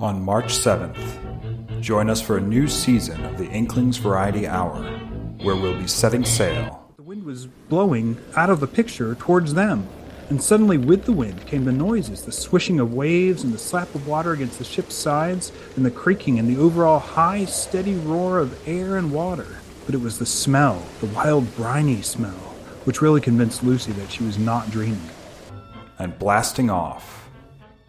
On March 7th, join us for a new season of the Inklings Variety Hour, where we'll be setting sail. The wind was blowing out of the picture towards them, and suddenly, with the wind, came the noises the swishing of waves, and the slap of water against the ship's sides, and the creaking, and the overall high, steady roar of air and water. But it was the smell, the wild, briny smell, which really convinced Lucy that she was not dreaming. And blasting off.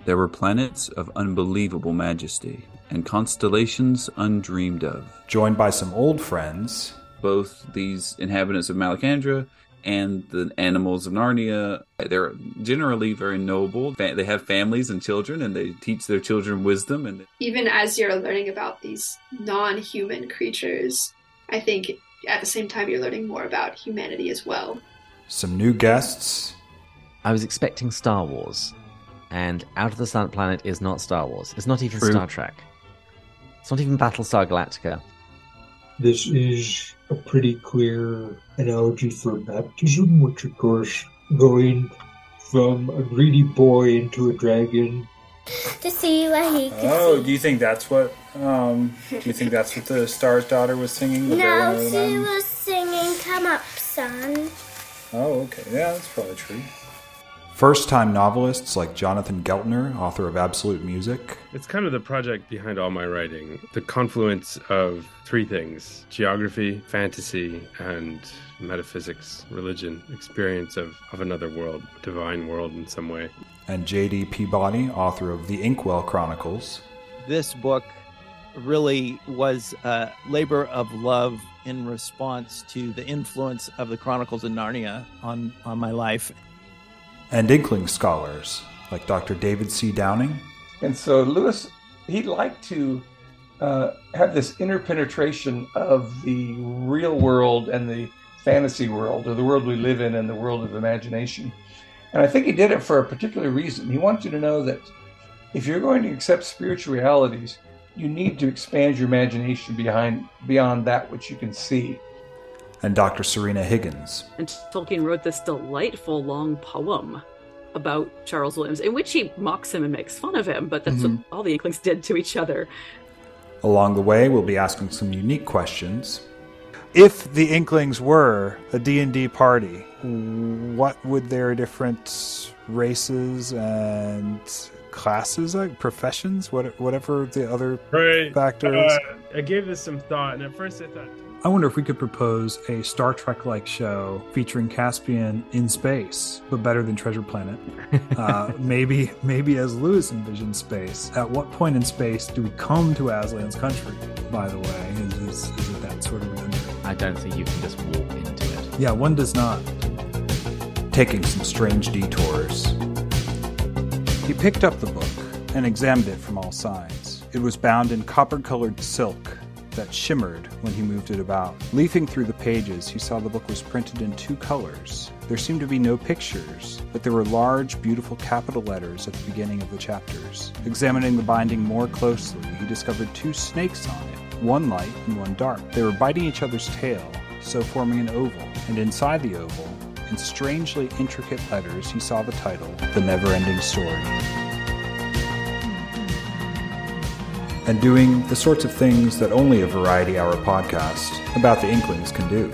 There were planets of unbelievable majesty and constellations undreamed of. Joined by some old friends, Both these inhabitants of Malacandra and the animals of Narnia, they're generally very noble. They have families and children, and they teach their children wisdom. And even as you're learning about these non-human creatures, I think at the same time you're learning more about humanity as well. some new guests, I was expecting Star Wars, and Out of the Silent Planet is not Star Wars. It's not even True. Star Trek. It's not even Battlestar Galactica. This is a pretty clear analogy for baptism, which, of course, going from a greedy boy into a dragon. to see what he could Oh, see. do you think that's what? Um, do you think that's what the Star's daughter was singing? No, she them? was singing "Come Up, Son." Oh, okay. Yeah, that's probably true. First time novelists like Jonathan Geltner, author of Absolute Music, It's kind of the project behind all my writing the confluence of three things geography, fantasy, and metaphysics, religion, experience of, of another world, divine world in some way. and J.D. Peabody, author of The Inkwell Chronicles. this book really was a labor of love in response to the influence of the Chronicles of Narnia on, on my life. And Inkling scholars like Dr. David C. Downing, And so Lewis, he liked to uh, have this interpenetration of the real world and the fantasy world, or the world we live in and the world of imagination. And I think he did it for a particular reason. He wanted you to know that if you're going to accept spiritual realities, you need to expand your imagination behind beyond that which you can see. And Dr. Sørina Higgins. And Tolkien wrote this delightful long poem about Charles Williams, in which he mocks him and makes fun of him, but that's what all the Inklings did to each other. Along the way, we'll be asking some unique questions. If the Inklings were a D&D party, what would their different races and classes, like professions, what, whatever the other Right. factors? Uh, I gave this some thought, and at first I thought, I wonder if we could propose a Star Trek like show featuring Caspian in space, but better than Treasure Planet. Uh, maybe, maybe as Lewis envisioned space. At what point in space do we come to Aslan's country? By the way, is, is, is it that sort of event? I don't think you can just walk into it. Yeah, one does not. taking some strange detours. He picked up the book and examined it from all sides. It was bound in copper colored silk that shimmered when he moved it about. Leafing through the pages, he saw the book was printed in two colors. There seemed to be no pictures, but there were large, beautiful capital letters at the beginning of the chapters. Examining the binding more closely, he discovered two snakes on it, one light and one dark. They were biting each other's tail, so forming an oval, and inside the oval, in strangely intricate letters, he saw the title, The Never Ending Story. And doing the sorts of things that only a Variety Hour podcast about the Inklings can do.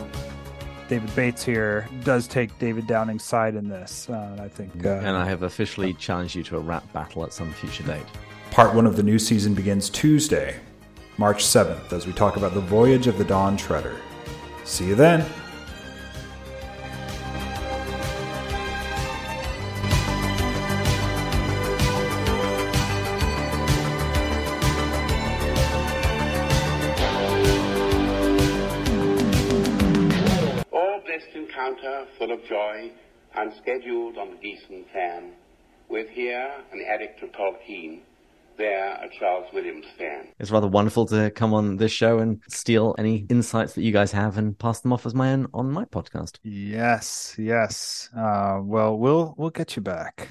David Bates here does take David Downing's side in this, uh, and I think. Uh, And I have officially challenged you to a rap battle at some future date. Part one of the new season begins Tuesday, March 7th, as we talk about the voyage of the Dawn Treader. See you then. Encounter full of joy and scheduled on the Gießen plan, with here an addict to Tolkien, there a Charles Williams fan. It's rather wonderful to come on this show and steal any insights that you guys have and pass them off as my own on my podcast. Yes, yes. Uh, well, we'll we'll get you back.